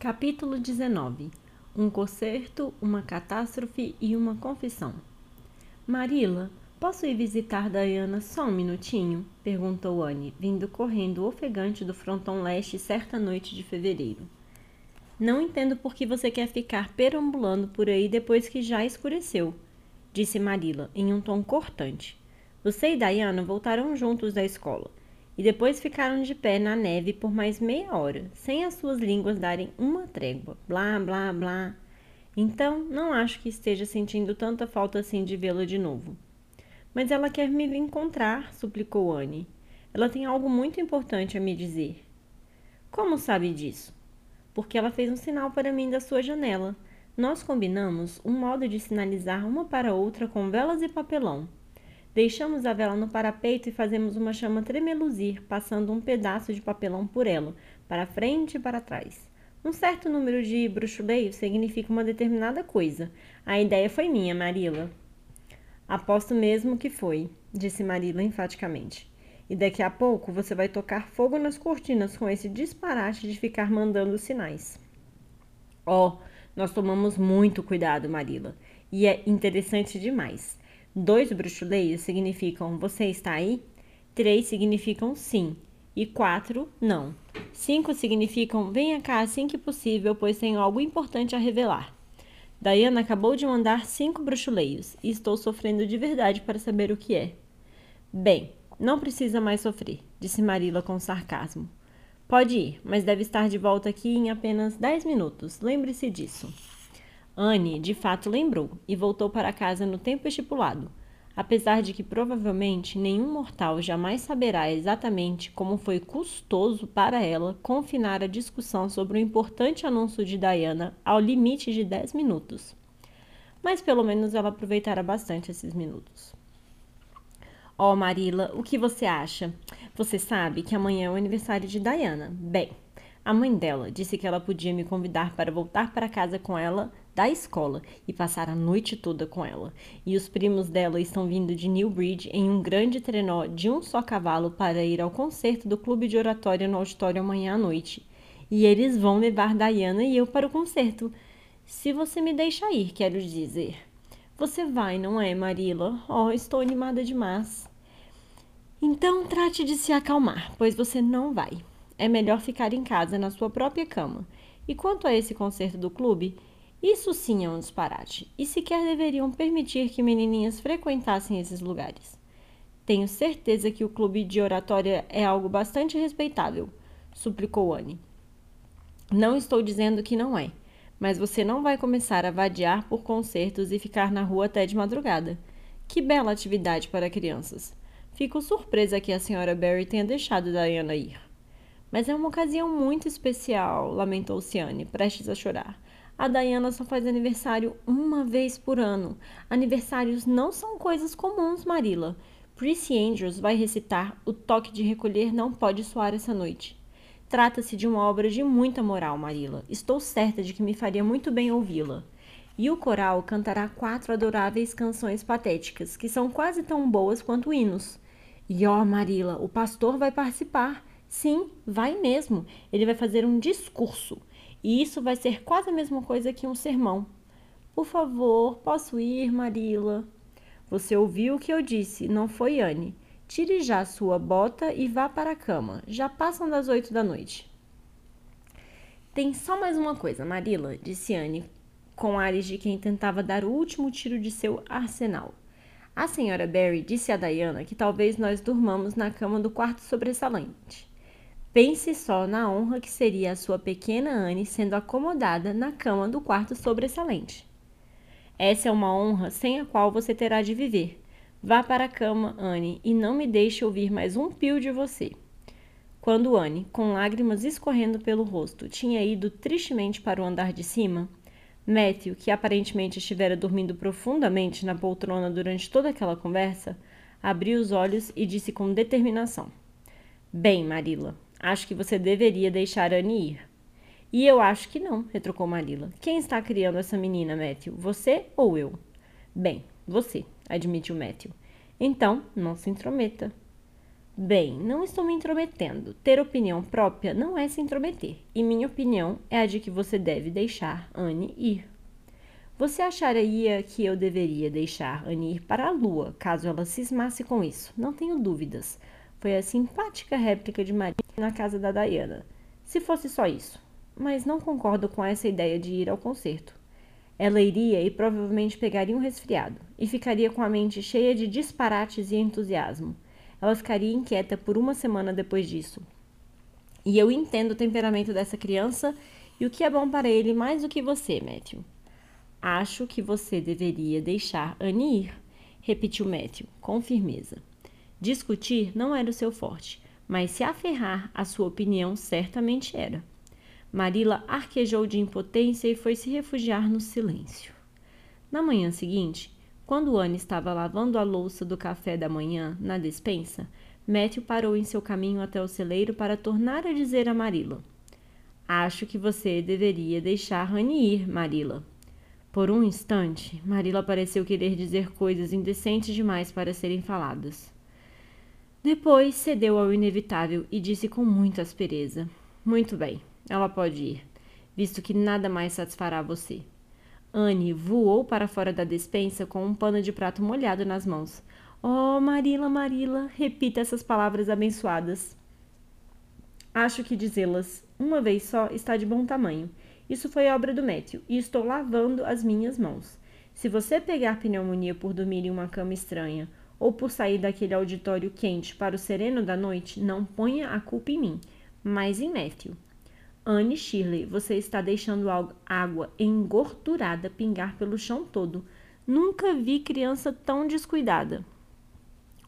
Capítulo 19 Um concerto, uma catástrofe e uma confissão. Marila, posso ir visitar Diana só um minutinho? perguntou Anne, vindo correndo ofegante do fronton leste certa noite de fevereiro. Não entendo por que você quer ficar perambulando por aí depois que já escureceu, disse Marila, em um tom cortante. Você e Diana voltaram juntos da escola e depois ficaram de pé na neve por mais meia hora, sem as suas línguas darem uma trégua. Blá, blá, blá. Então, não acho que esteja sentindo tanta falta assim de vê-la de novo. Mas ela quer me encontrar, suplicou Anne. Ela tem algo muito importante a me dizer. Como sabe disso? Porque ela fez um sinal para mim da sua janela. Nós combinamos um modo de sinalizar uma para outra com velas e papelão. Deixamos a vela no parapeito e fazemos uma chama tremeluzir, passando um pedaço de papelão por ela, para frente e para trás. Um certo número de bruxuleios significa uma determinada coisa. A ideia foi minha, Marila. Aposto mesmo que foi, disse Marila enfaticamente. E daqui a pouco você vai tocar fogo nas cortinas com esse disparate de ficar mandando sinais. Oh, nós tomamos muito cuidado, Marila. E é interessante demais. Dois bruxuleios significam você está aí? Três significam sim. E quatro, não. Cinco significam venha cá assim que possível, pois tenho algo importante a revelar. Diana acabou de mandar cinco bruxuleios e estou sofrendo de verdade para saber o que é. Bem, não precisa mais sofrer, disse Marila com sarcasmo. Pode ir, mas deve estar de volta aqui em apenas dez minutos. Lembre-se disso. Anne, de fato, lembrou e voltou para casa no tempo estipulado, apesar de que provavelmente nenhum mortal jamais saberá exatamente como foi custoso para ela confinar a discussão sobre o importante anúncio de Diana ao limite de 10 minutos. Mas pelo menos ela aproveitará bastante esses minutos. Oh, Marila, o que você acha? Você sabe que amanhã é o aniversário de Diana. Bem, a mãe dela disse que ela podia me convidar para voltar para casa com ela da escola e passar a noite toda com ela. E os primos dela estão vindo de Newbridge em um grande trenó de um só cavalo para ir ao concerto do clube de oratória no auditório amanhã à noite. E eles vão levar Diana e eu para o concerto. Se você me deixa ir, quero dizer. Você vai, não é, Marila? Oh, estou animada demais. Então trate de se acalmar, pois você não vai é melhor ficar em casa na sua própria cama. E quanto a esse concerto do clube, isso sim é um disparate, e sequer deveriam permitir que menininhas frequentassem esses lugares. Tenho certeza que o clube de oratória é algo bastante respeitável, suplicou Anne. Não estou dizendo que não é, mas você não vai começar a vadiar por concertos e ficar na rua até de madrugada. Que bela atividade para crianças. Fico surpresa que a senhora Barry tenha deixado Diana ir. Mas é uma ocasião muito especial, lamentou Ciane, prestes a chorar. A Diana só faz aniversário uma vez por ano. Aniversários não são coisas comuns, Marilla. Prissy Andrews vai recitar O toque de recolher não pode soar essa noite. Trata-se de uma obra de muita moral, Marilla. Estou certa de que me faria muito bem ouvi-la. E o coral cantará quatro adoráveis canções patéticas, que são quase tão boas quanto hinos. E ó, oh, Marilla, o pastor vai participar. Sim, vai mesmo. Ele vai fazer um discurso. E isso vai ser quase a mesma coisa que um sermão. Por favor, posso ir, Marila? Você ouviu o que eu disse, não foi Anne. Tire já sua bota e vá para a cama. Já passam das oito da noite. Tem só mais uma coisa, Marila, disse Anne, com ares de quem tentava dar o último tiro de seu arsenal. A senhora Barry disse a Diana que talvez nós durmamos na cama do quarto sobressalente. Pense só na honra que seria a sua pequena Anne sendo acomodada na cama do quarto sobressalente. Essa é uma honra sem a qual você terá de viver. Vá para a cama, Anne, e não me deixe ouvir mais um pio de você. Quando Anne, com lágrimas escorrendo pelo rosto, tinha ido tristemente para o andar de cima, Matthew, que aparentemente estivera dormindo profundamente na poltrona durante toda aquela conversa, abriu os olhos e disse com determinação: Bem, Marilla, Acho que você deveria deixar Anne ir. E eu acho que não, retrucou Marilla. Quem está criando essa menina, Matthew? Você ou eu? Bem, você, admitiu Matthew. Então, não se intrometa. Bem, não estou me intrometendo. Ter opinião própria não é se intrometer, e minha opinião é a de que você deve deixar Anne ir. Você acharia que eu deveria deixar Anne ir para a lua, caso ela cismasse com isso? Não tenho dúvidas. Foi a simpática réplica de Maria na casa da Diana. Se fosse só isso. Mas não concordo com essa ideia de ir ao concerto. Ela iria e provavelmente pegaria um resfriado, e ficaria com a mente cheia de disparates e entusiasmo. Ela ficaria inquieta por uma semana depois disso. E eu entendo o temperamento dessa criança e o que é bom para ele mais do que você, Matthew. Acho que você deveria deixar Annie ir, repetiu Matthew, com firmeza. Discutir não era o seu forte, mas se aferrar à sua opinião certamente era. Marila arquejou de impotência e foi se refugiar no silêncio. Na manhã seguinte, quando Anne estava lavando a louça do café da manhã na despensa, Matthew parou em seu caminho até o celeiro para tornar a dizer a Marilla: Acho que você deveria deixar Anne ir, Marilla. Por um instante, Marilla pareceu querer dizer coisas indecentes demais para serem faladas. Depois cedeu ao inevitável e disse com muita aspereza: Muito bem, ela pode ir, visto que nada mais satisfará você. Anne voou para fora da despensa com um pano de prato molhado nas mãos. Oh, Marila, Marila, repita essas palavras abençoadas. Acho que dizê-las uma vez só está de bom tamanho. Isso foi obra do Matthew e estou lavando as minhas mãos. Se você pegar pneumonia por dormir em uma cama estranha ou por sair daquele auditório quente para o sereno da noite, não ponha a culpa em mim, mas em Matthew. Anne Shirley, você está deixando água engordurada pingar pelo chão todo. Nunca vi criança tão descuidada.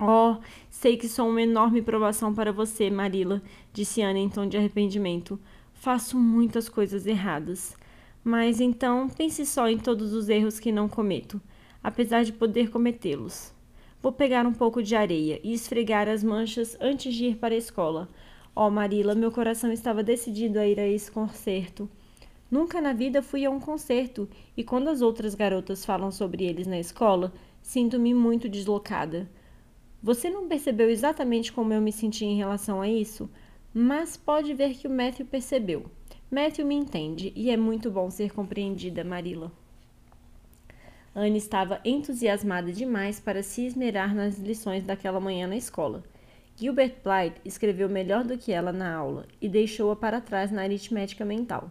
Oh, sei que sou uma enorme provação para você, Marilla, disse Anne em tom de arrependimento. Faço muitas coisas erradas. Mas então pense só em todos os erros que não cometo, apesar de poder cometê-los. Vou pegar um pouco de areia e esfregar as manchas antes de ir para a escola. Oh, Marila, meu coração estava decidido a ir a esse concerto. Nunca na vida fui a um concerto, e quando as outras garotas falam sobre eles na escola, sinto-me muito deslocada. Você não percebeu exatamente como eu me senti em relação a isso, mas pode ver que o Matthew percebeu. Matthew me entende e é muito bom ser compreendida, Marila. Anne estava entusiasmada demais para se esmerar nas lições daquela manhã na escola. Gilbert Blythe escreveu melhor do que ela na aula e deixou-a para trás na aritmética mental.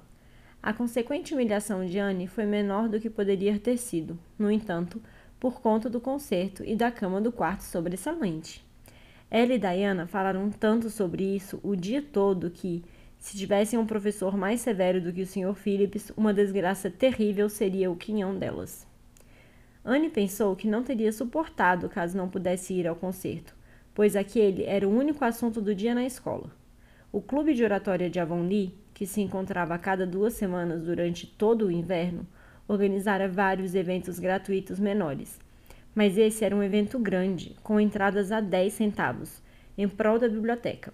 A consequente humilhação de Anne foi menor do que poderia ter sido, no entanto, por conta do concerto e da cama do quarto sobressalente. Ela e Diana falaram tanto sobre isso o dia todo que, se tivessem um professor mais severo do que o Sr. Phillips, uma desgraça terrível seria o quinhão delas. Anne pensou que não teria suportado caso não pudesse ir ao concerto, pois aquele era o único assunto do dia na escola. O clube de oratória de Avonlea, que se encontrava a cada duas semanas durante todo o inverno, organizara vários eventos gratuitos menores. Mas esse era um evento grande, com entradas a 10 centavos, em prol da biblioteca.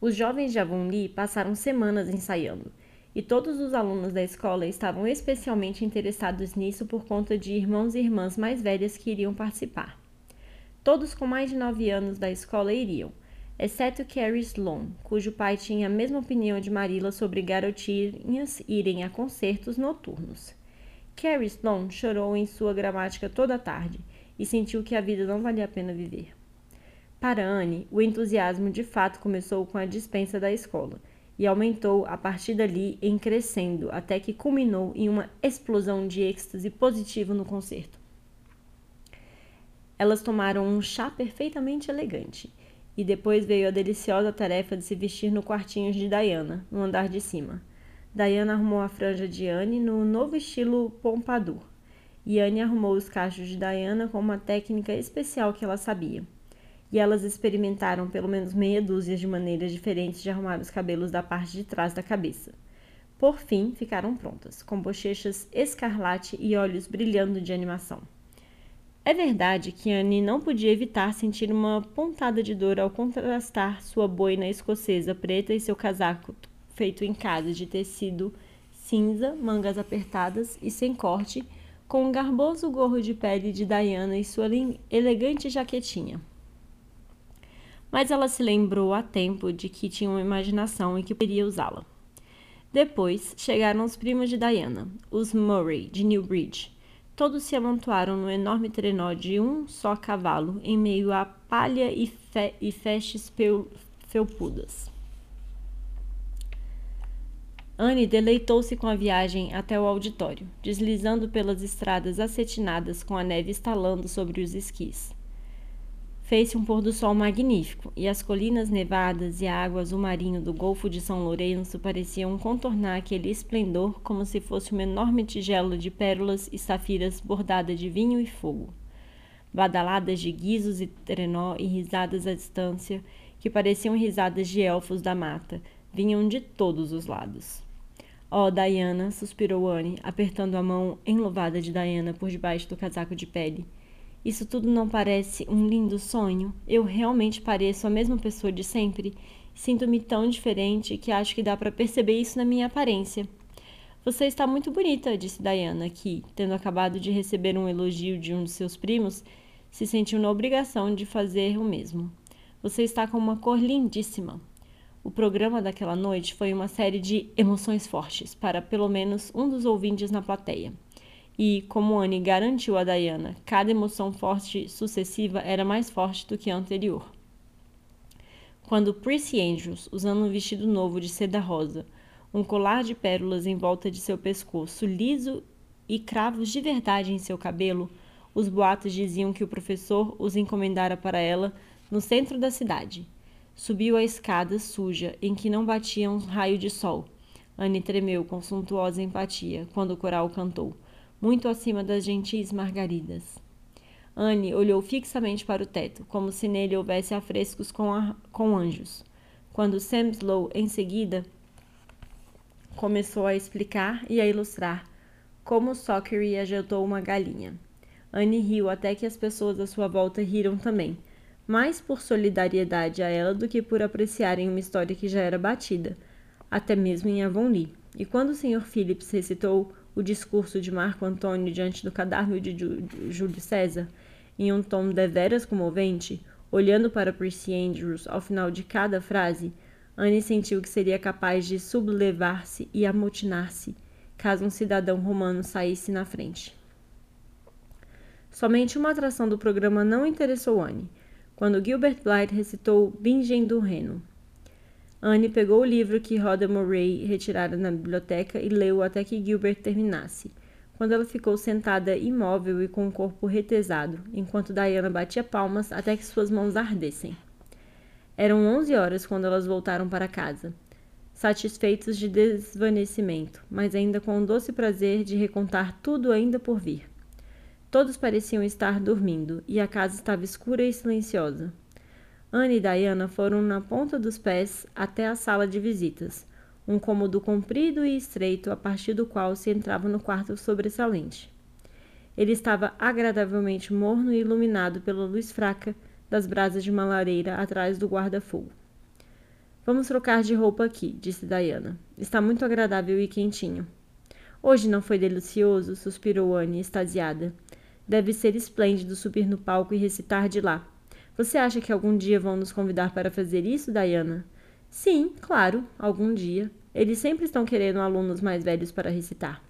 Os jovens de Avonlea passaram semanas ensaiando, e todos os alunos da escola estavam especialmente interessados nisso por conta de irmãos e irmãs mais velhas que iriam participar. Todos com mais de nove anos da escola iriam, exceto Carrie Sloan, cujo pai tinha a mesma opinião de Marilla sobre garotinhas irem a concertos noturnos. Carrie Sloan chorou em sua gramática toda a tarde e sentiu que a vida não valia a pena viver. Para Anne, o entusiasmo de fato começou com a dispensa da escola e aumentou a partir dali em crescendo até que culminou em uma explosão de êxtase positivo no concerto. Elas tomaram um chá perfeitamente elegante. E depois veio a deliciosa tarefa de se vestir no quartinho de Diana, no andar de cima. Diana arrumou a franja de Anne no novo estilo pompadour. E Anne arrumou os cachos de Diana com uma técnica especial que ela sabia. E elas experimentaram pelo menos meia dúzia de maneiras diferentes de arrumar os cabelos da parte de trás da cabeça. Por fim, ficaram prontas, com bochechas escarlate e olhos brilhando de animação. É verdade que Anne não podia evitar sentir uma pontada de dor ao contrastar sua boina escocesa preta e seu casaco feito em casa de tecido cinza, mangas apertadas e sem corte, com um garboso gorro de pele de Diana e sua elegante jaquetinha. Mas ela se lembrou a tempo de que tinha uma imaginação e que poderia usá-la. Depois chegaram os primos de Diana, os Murray, de Newbridge. Todos se amontoaram no enorme trenó de um só cavalo, em meio à palha e, fe e festes felpudas. Anne deleitou-se com a viagem até o auditório, deslizando pelas estradas acetinadas com a neve estalando sobre os esquis. Fez-se um pôr do sol magnífico, e as colinas nevadas e a água azul marinho do Golfo de São Lourenço pareciam contornar aquele esplendor como se fosse uma enorme tigela de pérolas e safiras bordada de vinho e fogo. Badaladas de guizos e trenó e risadas à distância, que pareciam risadas de elfos da mata, vinham de todos os lados. Oh, Diana, suspirou Anne, apertando a mão enluvada de Diana por debaixo do casaco de pele. Isso tudo não parece um lindo sonho? Eu realmente pareço a mesma pessoa de sempre? Sinto-me tão diferente que acho que dá para perceber isso na minha aparência. Você está muito bonita, disse Diana, que, tendo acabado de receber um elogio de um de seus primos, se sentiu na obrigação de fazer o mesmo. Você está com uma cor lindíssima. O programa daquela noite foi uma série de emoções fortes para pelo menos um dos ouvintes na plateia. E, como Anne garantiu a Diana, cada emoção forte sucessiva era mais forte do que a anterior. Quando Prissy Andrews, usando um vestido novo de seda rosa, um colar de pérolas em volta de seu pescoço liso e cravos de verdade em seu cabelo, os boatos diziam que o professor os encomendara para ela no centro da cidade. Subiu a escada suja em que não batia um raio de sol. Anne tremeu com suntuosa empatia quando o coral cantou muito acima das gentis margaridas. Anne olhou fixamente para o teto, como se nele houvesse afrescos com, a, com anjos. Quando Sam Slow, em seguida, começou a explicar e a ilustrar como Sockery ajeitou uma galinha. Anne riu até que as pessoas à sua volta riram também, mais por solidariedade a ela do que por apreciarem uma história que já era batida, até mesmo em Avonlea. E quando o Sr. Phillips recitou o discurso de Marco Antônio diante do cadáver de Júlio César, em um tom deveras comovente, olhando para Percy Andrews ao final de cada frase, Anne sentiu que seria capaz de sublevar-se e amotinar-se caso um cidadão romano saísse na frente. Somente uma atração do programa não interessou Anne, quando Gilbert Blythe recitou Bingen do Reno. Anne pegou o livro que Rhoda Murray retirara na biblioteca e leu até que Gilbert terminasse, quando ela ficou sentada imóvel e com o corpo retesado, enquanto Diana batia palmas até que suas mãos ardessem. Eram onze horas quando elas voltaram para casa, satisfeitos de desvanecimento, mas ainda com o doce prazer de recontar tudo ainda por vir. Todos pareciam estar dormindo, e a casa estava escura e silenciosa. Anne e Diana foram na ponta dos pés até a sala de visitas, um cômodo comprido e estreito a partir do qual se entrava no quarto sobressalente. Ele estava agradavelmente morno e iluminado pela luz fraca das brasas de uma lareira atrás do guarda-fogo. Vamos trocar de roupa aqui, disse Diana. Está muito agradável e quentinho. Hoje não foi delicioso? suspirou Anne, extasiada. Deve ser esplêndido subir no palco e recitar de lá. Você acha que algum dia vão nos convidar para fazer isso, Diana? Sim, claro, algum dia. Eles sempre estão querendo alunos mais velhos para recitar.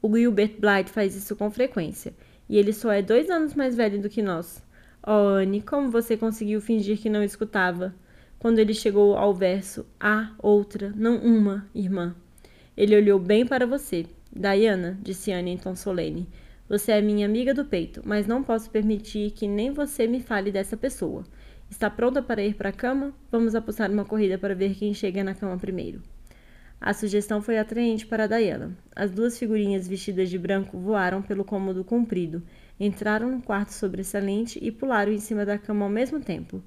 O Gilbert Blythe faz isso com frequência, e ele só é dois anos mais velho do que nós. Oh, Anne, como você conseguiu fingir que não escutava? Quando ele chegou ao verso A, outra, não uma, irmã. Ele olhou bem para você. Diana, disse Anne em tom solene, você é minha amiga do peito, mas não posso permitir que nem você me fale dessa pessoa. Está pronta para ir para a cama? Vamos apostar uma corrida para ver quem chega na cama primeiro. A sugestão foi atraente para Diana. As duas figurinhas vestidas de branco voaram pelo cômodo comprido, entraram no quarto sobressalente e pularam em cima da cama ao mesmo tempo.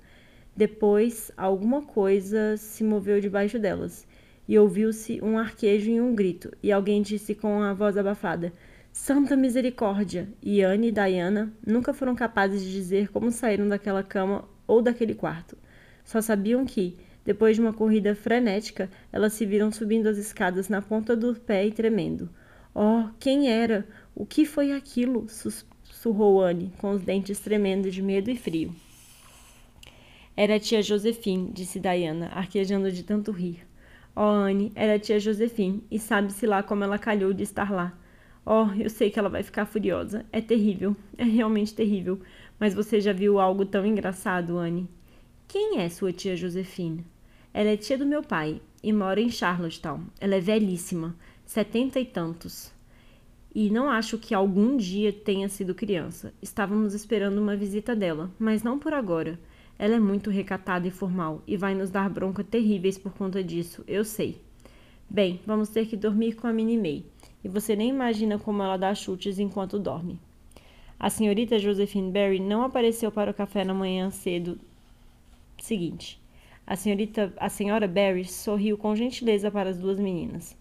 Depois, alguma coisa se moveu debaixo delas, e ouviu-se um arquejo e um grito, e alguém disse com a voz abafada: Santa misericórdia! E Anne e Diana nunca foram capazes de dizer como saíram daquela cama ou daquele quarto. Só sabiam que, depois de uma corrida frenética, elas se viram subindo as escadas na ponta do pé e tremendo. Oh, quem era? O que foi aquilo? sussurrou Anne, com os dentes tremendo de medo e frio. Era a tia Josephine, disse Diana, arquejando de tanto rir. Oh, Anne, era a tia Josephine, e sabe-se lá como ela calhou de estar lá. Oh, eu sei que ela vai ficar furiosa. É terrível, é realmente terrível. Mas você já viu algo tão engraçado, Anne? Quem é sua tia Josephine? Ela é tia do meu pai e mora em Charlottetown. Ela é velhíssima, setenta e tantos. E não acho que algum dia tenha sido criança. Estávamos esperando uma visita dela, mas não por agora. Ela é muito recatada e formal e vai nos dar bronca terríveis por conta disso, eu sei. Bem, vamos ter que dormir com a Minnie May e você nem imagina como ela dá chutes enquanto dorme. A senhorita Josephine Barry não apareceu para o café na manhã cedo seguinte. A senhorita, a senhora Barry sorriu com gentileza para as duas meninas.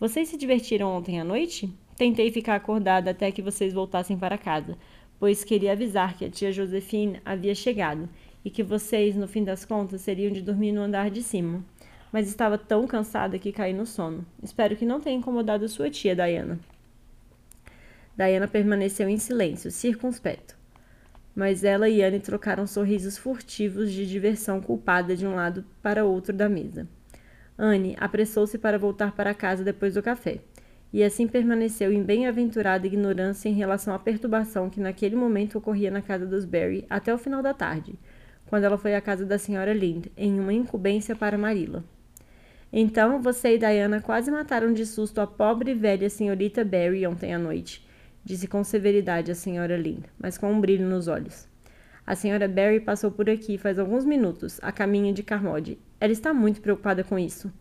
Vocês se divertiram ontem à noite? Tentei ficar acordada até que vocês voltassem para casa, pois queria avisar que a tia Josephine havia chegado e que vocês, no fim das contas, seriam de dormir no andar de cima mas estava tão cansada que caí no sono. Espero que não tenha incomodado sua tia, Diana. Diana permaneceu em silêncio, circunspecto. Mas ela e Anne trocaram sorrisos furtivos de diversão culpada de um lado para outro da mesa. Anne apressou-se para voltar para casa depois do café, e assim permaneceu em bem-aventurada ignorância em relação à perturbação que naquele momento ocorria na casa dos Barry até o final da tarde, quando ela foi à casa da senhora Lind, em uma incumbência para Marilla. Então você e Diana quase mataram de susto a pobre velha senhorita Barry ontem à noite, disse com severidade a senhora Lynn, mas com um brilho nos olhos. A senhora Barry passou por aqui faz alguns minutos, a caminho de Carmode. Ela está muito preocupada com isso.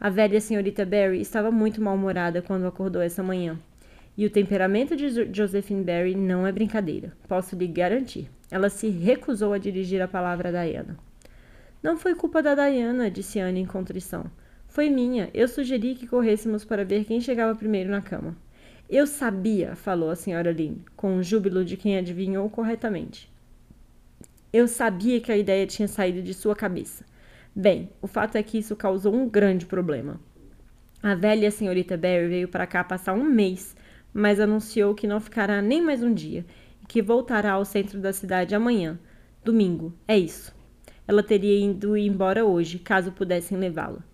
A velha senhorita Barry estava muito mal-humorada quando acordou essa manhã. E o temperamento de Josephine Barry não é brincadeira, posso lhe garantir. Ela se recusou a dirigir a palavra a Diana. Não foi culpa da Diana, disse Anne em contrição. Foi minha. Eu sugeri que corrêssemos para ver quem chegava primeiro na cama. Eu sabia, falou a senhora Lynn, com o júbilo de quem adivinhou corretamente. Eu sabia que a ideia tinha saído de sua cabeça. Bem, o fato é que isso causou um grande problema. A velha senhorita Barry veio para cá passar um mês, mas anunciou que não ficará nem mais um dia e que voltará ao centro da cidade amanhã, domingo. É isso. Ela teria ido embora hoje, caso pudessem levá-la.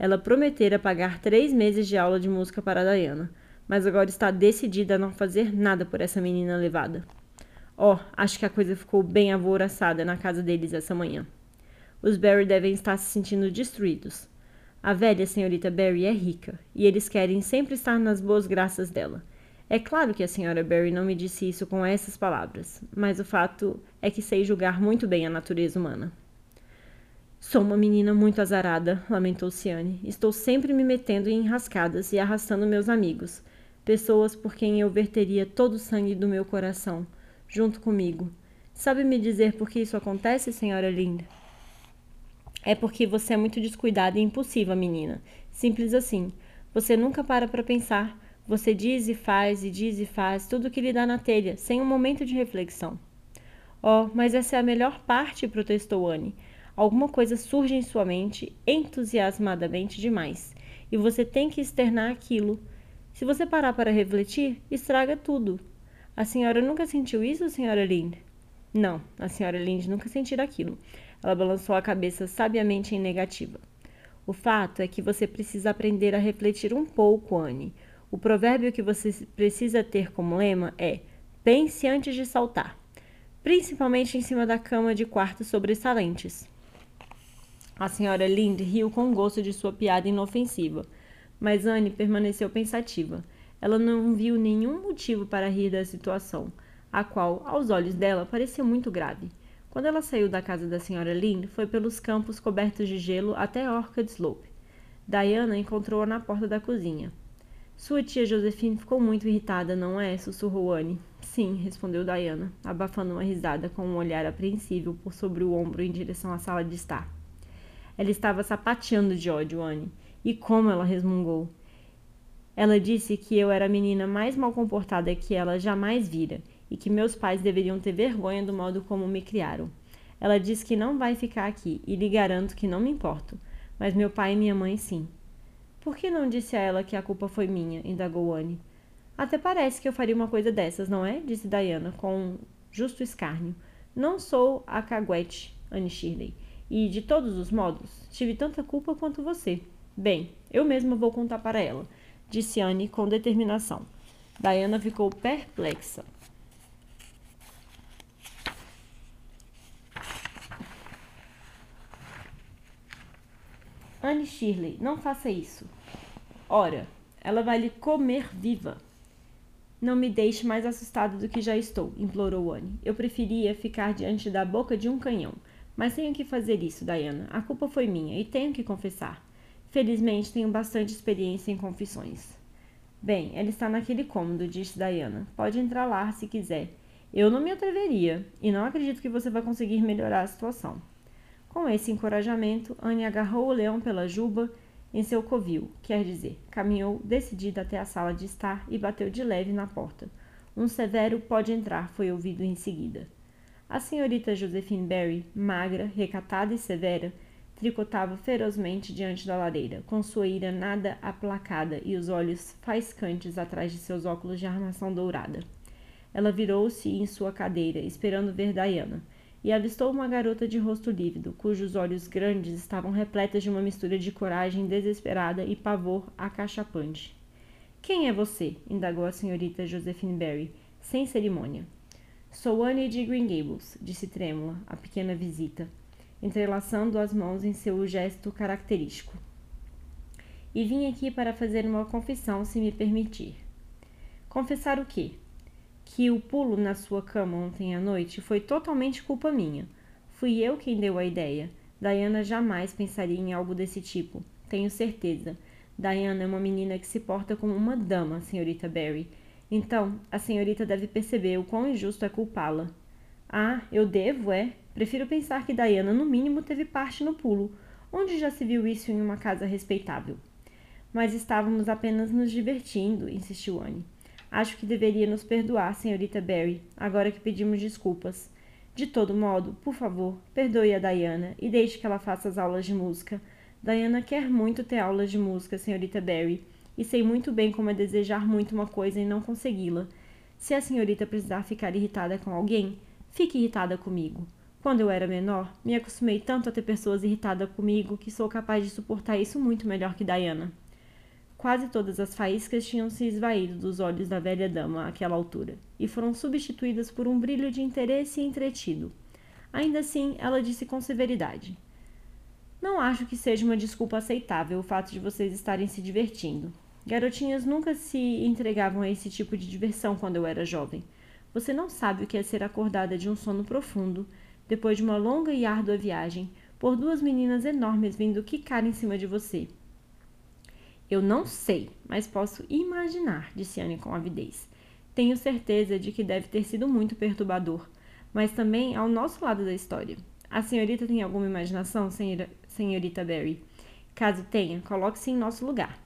Ela prometera pagar três meses de aula de música para Diana, mas agora está decidida a não fazer nada por essa menina levada. Oh, acho que a coisa ficou bem alvoroçada na casa deles essa manhã. Os Barry devem estar se sentindo destruídos. A velha senhorita Barry é rica, e eles querem sempre estar nas boas graças dela. É claro que a senhora Barry não me disse isso com essas palavras, mas o fato é que sei julgar muito bem a natureza humana. Sou uma menina muito azarada, lamentou Ciane. Estou sempre me metendo em enrascadas e arrastando meus amigos, pessoas por quem eu verteria todo o sangue do meu coração, junto comigo. Sabe me dizer por que isso acontece, senhora linda? É porque você é muito descuidada e impulsiva, menina. Simples assim. Você nunca para para pensar. Você diz e faz e diz e faz tudo o que lhe dá na telha, sem um momento de reflexão. Oh, mas essa é a melhor parte, protestou Anne alguma coisa surge em sua mente entusiasmadamente demais e você tem que externar aquilo. Se você parar para refletir, estraga tudo. A senhora nunca sentiu isso, senhora Lind? Não, a senhora Lind nunca sentiu aquilo. Ela balançou a cabeça sabiamente em negativa. O fato é que você precisa aprender a refletir um pouco, Anne. O provérbio que você precisa ter como lema é: pense antes de saltar, principalmente em cima da cama de quartos sobressalentes. A senhora Lind riu com gosto de sua piada inofensiva, mas Anne permaneceu pensativa. Ela não viu nenhum motivo para rir da situação, a qual, aos olhos dela, parecia muito grave. Quando ela saiu da casa da senhora Lind, foi pelos campos cobertos de gelo até Orchard Slope. Diana encontrou-a na porta da cozinha. Sua tia Josephine ficou muito irritada, não é? sussurrou Anne. Sim, respondeu Diana, abafando uma risada com um olhar apreensível por sobre o ombro em direção à sala de estar. Ela estava sapateando de ódio, Anne. E como ela resmungou. Ela disse que eu era a menina mais mal comportada que ela jamais vira e que meus pais deveriam ter vergonha do modo como me criaram. Ela disse que não vai ficar aqui e lhe garanto que não me importo, mas meu pai e minha mãe sim. Por que não disse a ela que a culpa foi minha? indagou Anne. Até parece que eu faria uma coisa dessas, não é? disse Diana, com justo escárnio. Não sou a caguete, Anne Shirley. E, de todos os modos, tive tanta culpa quanto você. Bem, eu mesma vou contar para ela, disse Anne com determinação. Diana ficou perplexa. Anne Shirley, não faça isso. Ora, ela vai lhe comer viva. Não me deixe mais assustada do que já estou, implorou Anne. Eu preferia ficar diante da boca de um canhão. Mas tenho que fazer isso, Diana. A culpa foi minha e tenho que confessar. Felizmente tenho bastante experiência em confissões. Bem, ela está naquele cômodo, disse Diana. Pode entrar lá se quiser. Eu não me atreveria, e não acredito que você vai conseguir melhorar a situação. Com esse encorajamento, Anne agarrou o leão pela juba em seu covil, quer dizer, caminhou decidida até a sala de estar e bateu de leve na porta. Um severo pode entrar foi ouvido em seguida. A senhorita Josephine Barry, magra, recatada e severa, tricotava ferozmente diante da lareira, com sua ira nada aplacada e os olhos faiscantes atrás de seus óculos de armação dourada. Ela virou-se em sua cadeira, esperando ver Diana, e avistou uma garota de rosto lívido, cujos olhos grandes estavam repletos de uma mistura de coragem desesperada e pavor acachapante. Quem é você? indagou a senhorita Josephine Barry, sem cerimônia. Sou Anne de Green Gables, disse trêmula, a pequena visita entrelaçando as mãos em seu gesto característico. E vim aqui para fazer uma confissão, se me permitir. Confessar o quê? Que o pulo na sua cama ontem à noite foi totalmente culpa minha. Fui eu quem deu a ideia. Diana jamais pensaria em algo desse tipo, tenho certeza. Diana é uma menina que se porta como uma dama, senhorita Barry. Então, a senhorita deve perceber o quão injusto é culpá-la. Ah, eu devo, é? Prefiro pensar que Diana, no mínimo, teve parte no pulo. Onde já se viu isso em uma casa respeitável? Mas estávamos apenas nos divertindo, insistiu Anne. Acho que deveria nos perdoar, senhorita Barry, agora que pedimos desculpas. De todo modo, por favor, perdoe a Diana e deixe que ela faça as aulas de música. Diana quer muito ter aulas de música, senhorita Barry, e sei muito bem como é desejar muito uma coisa e não consegui-la. Se a senhorita precisar ficar irritada com alguém, fique irritada comigo. Quando eu era menor, me acostumei tanto a ter pessoas irritadas comigo que sou capaz de suportar isso muito melhor que Diana. Quase todas as faíscas tinham se esvaído dos olhos da velha dama àquela altura e foram substituídas por um brilho de interesse entretido. Ainda assim, ela disse com severidade: Não acho que seja uma desculpa aceitável o fato de vocês estarem se divertindo. Garotinhas nunca se entregavam a esse tipo de diversão quando eu era jovem. Você não sabe o que é ser acordada de um sono profundo depois de uma longa e árdua viagem, por duas meninas enormes vindo quicar em cima de você. Eu não sei, mas posso imaginar, disse Anne com avidez. Tenho certeza de que deve ter sido muito perturbador, mas também ao nosso lado da história. A senhorita tem alguma imaginação, senhorita Barry? Caso tenha, coloque-se em nosso lugar.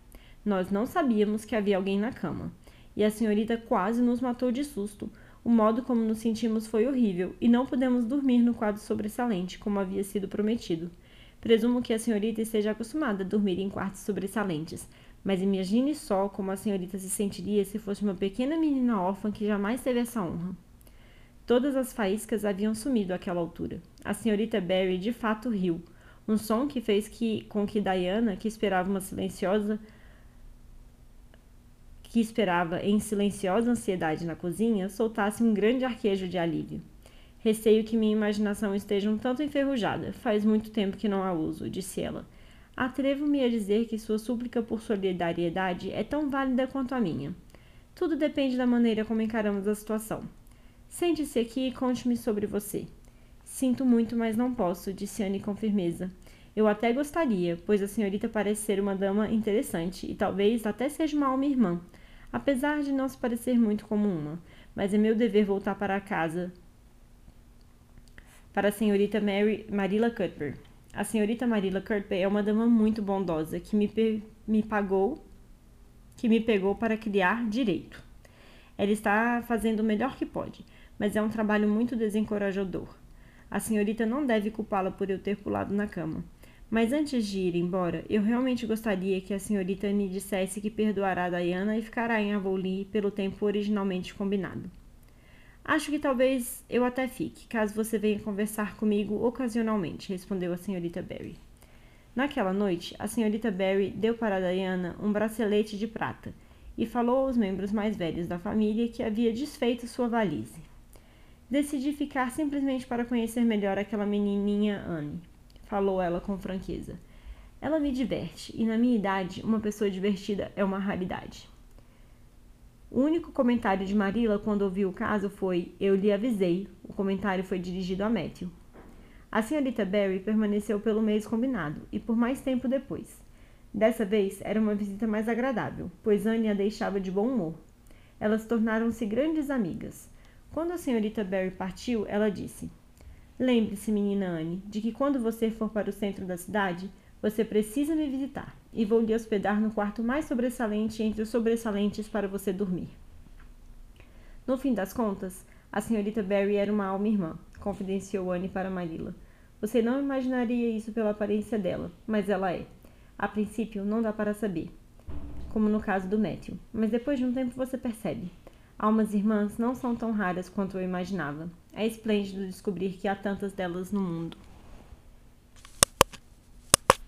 Nós não sabíamos que havia alguém na cama. E a senhorita quase nos matou de susto, o modo como nos sentimos foi horrível e não pudemos dormir no quadro sobressalente, como havia sido prometido. Presumo que a senhorita esteja acostumada a dormir em quartos sobressalentes, mas imagine só como a senhorita se sentiria se fosse uma pequena menina órfã que jamais teve essa honra. Todas as faíscas haviam sumido àquela altura. A senhorita Barry de fato riu, um som que fez que, com que Diana, que esperava uma silenciosa que esperava em silenciosa ansiedade na cozinha, soltasse um grande arquejo de alívio. Receio que minha imaginação esteja um tanto enferrujada. Faz muito tempo que não a uso, disse ela. Atrevo-me a dizer que sua súplica por solidariedade é tão válida quanto a minha. Tudo depende da maneira como encaramos a situação. Sente-se aqui e conte-me sobre você. Sinto muito, mas não posso, disse Anne com firmeza. Eu até gostaria, pois a senhorita parece ser uma dama interessante e talvez até seja uma alma irmã apesar de não se parecer muito como uma, mas é meu dever voltar para casa para a senhorita Mary, Marilla Cuthbert. A senhorita Marilla Cuthbert é uma dama muito bondosa que me, me pagou, que me pegou para criar direito. Ela está fazendo o melhor que pode, mas é um trabalho muito desencorajador. A senhorita não deve culpá-la por eu ter pulado na cama. Mas antes de ir embora, eu realmente gostaria que a senhorita me dissesse que perdoará a Diana e ficará em Avonlea pelo tempo originalmente combinado. Acho que talvez eu até fique, caso você venha conversar comigo ocasionalmente, respondeu a senhorita Barry. Naquela noite, a senhorita Barry deu para Diana um bracelete de prata e falou aos membros mais velhos da família que havia desfeito sua valise. Decidi ficar simplesmente para conhecer melhor aquela menininha Anne, falou ela com franqueza. Ela me diverte, e na minha idade, uma pessoa divertida é uma raridade. O único comentário de Marilla quando ouviu o caso foi: Eu lhe avisei. O comentário foi dirigido a Matthew. A senhorita Barry permaneceu pelo mês combinado e por mais tempo depois. Dessa vez era uma visita mais agradável, pois Anne a deixava de bom humor. Elas tornaram-se grandes amigas. Quando a senhorita Barry partiu, ela disse: Lembre-se, menina Anne, de que quando você for para o centro da cidade, você precisa me visitar e vou lhe hospedar no quarto mais sobressalente entre os sobressalentes para você dormir. No fim das contas, a senhorita Barry era uma alma irmã, confidenciou Anne para Marilla. Você não imaginaria isso pela aparência dela, mas ela é. A princípio, não dá para saber, como no caso do Matthew, mas depois de um tempo você percebe. Almas irmãs não são tão raras quanto eu imaginava. É esplêndido descobrir que há tantas delas no mundo.